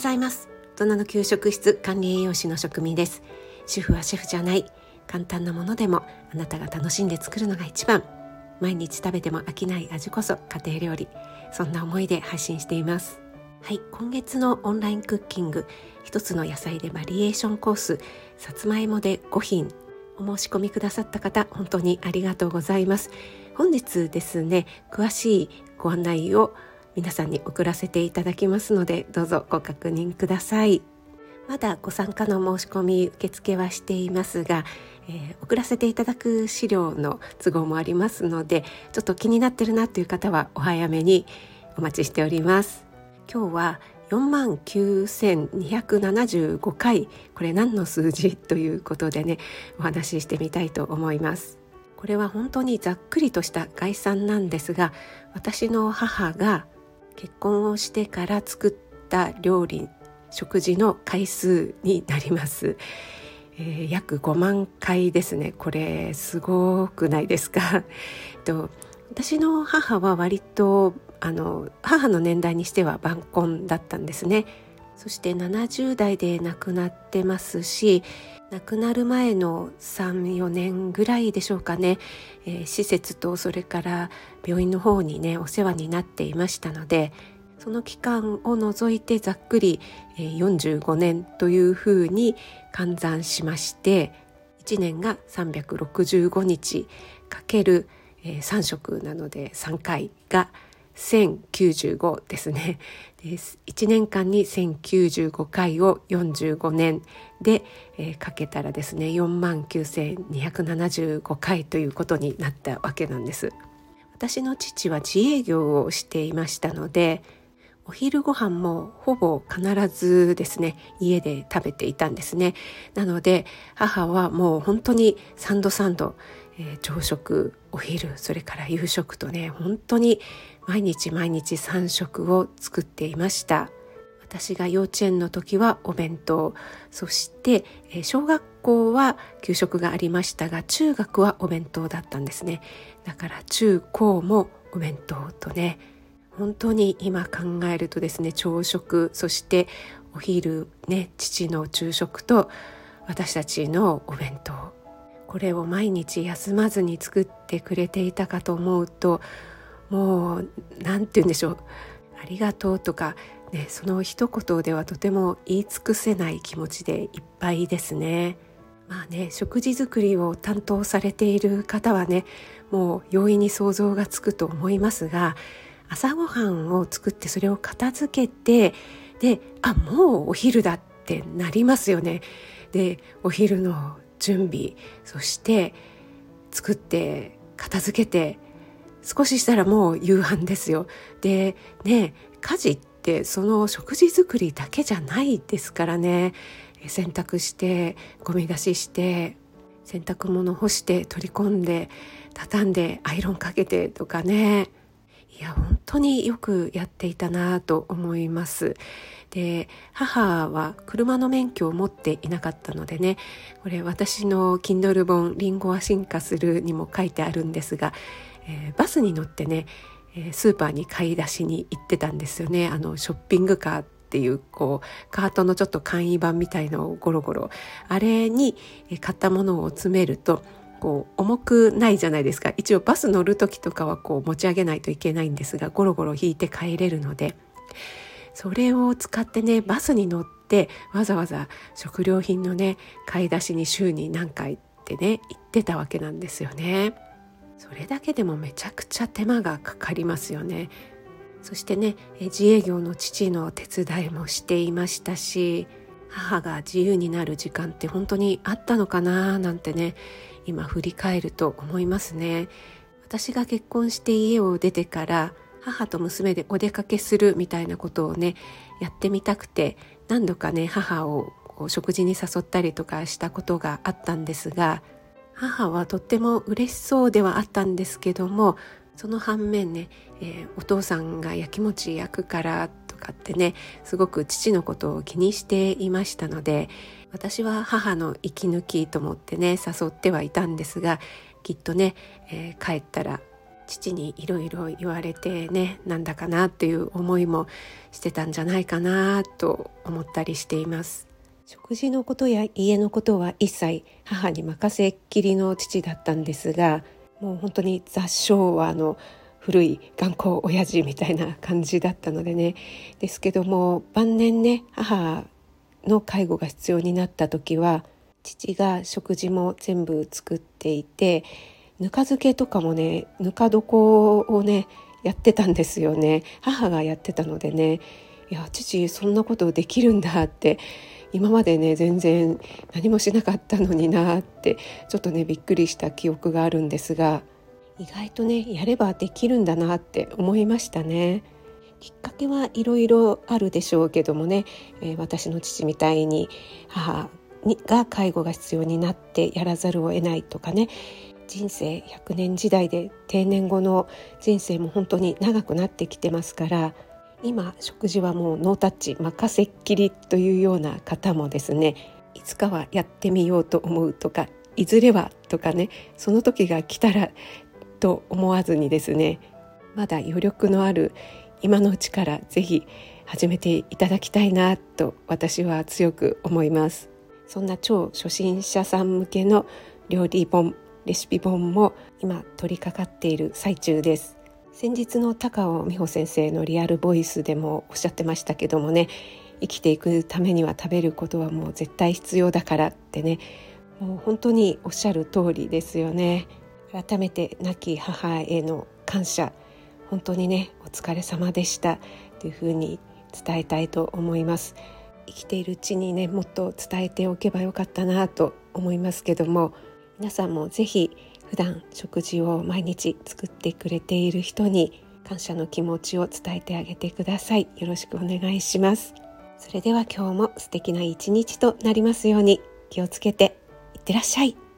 ございます。大人の給食室管理栄養士の職味です。主婦はシェフじゃない。簡単なものでもあなたが楽しんで作るのが一番。毎日食べても飽きない味こそ家庭料理。そんな思いで配信しています。はい。今月のオンラインクッキング。一つの野菜でバリエーションコース。さつまいもで5品お申し込みくださった方本当にありがとうございます。本日ですね詳しいご案内を皆さんに送らせていただきますのでどうぞご確認ください。まだご参加の申し込み受付はしていますが、えー、送らせていただく資料の都合もありますのでちょっと気になってるなという方はお早めにお待ちしております。今日は4万9275回。これ何の数字？ということでねお話ししてみたいと思います。これは本当にざっくりとした概算なんですが私の母が結婚をしてから作った料理食事の回数になります、えー、約5万回ですね。これすごくないですか？と私の母は割とあの母の年代にしては晩婚だったんですね。そして70代で亡くなってますし亡くなる前の34年ぐらいでしょうかね、えー、施設とそれから病院の方にねお世話になっていましたのでその期間を除いてざっくり、えー、45年というふうに換算しまして1年が365日かける、えー、3食なので3回が1095ですね。です。1年間に1095回を45年で、えー、かけたらですね4万9275回ということになったわけなんです。私の父は自営業をしていましたのでお昼ご飯もほぼ必ずですね家で食べていたんですね。なので母はもう本当に3度3度えー、朝食お昼それから夕食とね本当に毎日毎日3食を作っていました。私が幼稚園の時はお弁当そして、えー、小学校は給食がありましたが中学はお弁当だったんですね。だから中高もお弁当とね本当に今考えるとですね朝食そしてお昼ね父の昼食と私たちのお弁当これを毎日休まずに作ってくれていたかと思うともう何て言うんでしょうありがとうとか、ね、その一言ではとても言い尽くせない気持ちでいっぱいですね。まあね食事作りを担当されている方はねもう容易に想像がつくと思いますが朝ごはんを作ってそれを片付けてであもうお昼だってなりますよね。でお昼の準備そして作って片付けて少ししたらもう夕飯ですよ。でね家事ってその食事作りだけじゃないですからね洗濯してゴミ出しして洗濯物干して取り込んで畳んでアイロンかけてとかねいや本当によくやっていたなと思います。で母は車の免許を持っていなかったのでねこれ私の Kindle 本「リンゴは進化する」にも書いてあるんですが、えー、バスに乗ってねスーパーに買い出しに行ってたんですよね。あのショッピングカーっていうこうカートのちょっと簡易版みたいのをゴロゴロ。あれに買ったものを詰めるとこう重くないじゃないですか。一応バス乗る時とかはこう持ち上げないといけないんですがゴロゴロ引いて帰れるので。それを使ってねバスに乗ってわざわざ食料品のね買い出しに週に何回ってね行ってたわけなんですよね。それだけでもめちゃくちゃ手間がかかりますよね。そしてね自営業の父の手伝いもしていましたし母が自由になる時間って本当にあったのかななんてね今振り返ると思いますね。私が結婚して家を出てから母と娘でお出かけするみたいなことをねやってみたくて何度かね母を食事に誘ったりとかしたことがあったんですが母はとっても嬉しそうではあったんですけどもその反面ね、えー、お父さんがやきもち焼くからとかってねすごく父のことを気にしていましたので私は母の息抜きと思ってね誘ってはいたんですがきっとね、えー、帰ったら父にいろいろ言われてねなんだかなっていう思いもしてたんじゃないかなと思ったりしています。食事のことや家のことは一切母に任せっきりの父だったんですがもう本当に雑昭和の古い頑固親父みたいな感じだったのでね。ですけども晩年ね母の介護が必要になった時は父が食事も全部作っていてぬか漬けとかもねぬか床をねやってたんですよね母がやってたのでねいや父そんなことできるんだって今までね全然何もしなかったのになってちょっとねびっくりした記憶があるんですが意外とねやればできるんだなって思いましたね。きっかけはいろいろあるでしょうけどもね、えー、私の父みたいに母にが介護が必要になってやらざるを得ないとかね人生100年時代で定年後の人生も本当に長くなってきてますから今食事はもうノータッチ任せっきりというような方もですねいつかはやってみようと思うとかいずれはとかねその時が来たらと思わずにですねまだ余力のある今のうちからぜひ始めていただきたいなと私は強く思います。そんな超初心者さん向けの料理本レシピ本も今取り掛かっている最中です。先日の高尾美穂先生のリアルボイスでもおっしゃってましたけどもね生きていくためには食べることはもう絶対必要だからってねもう本当におっしゃる通りですよね。改めて亡き母への感謝本当にねお疲れ様でしたというふうに伝えたいと思います。生きているうちにねもっと伝えておけばよかったなと思いますけども皆さんもぜひ普段食事を毎日作ってくれている人に感謝の気持ちを伝えてあげてください。よろしくお願いします。それでは今日も素敵な一日となりますように。気をつけて。いってらっしゃい。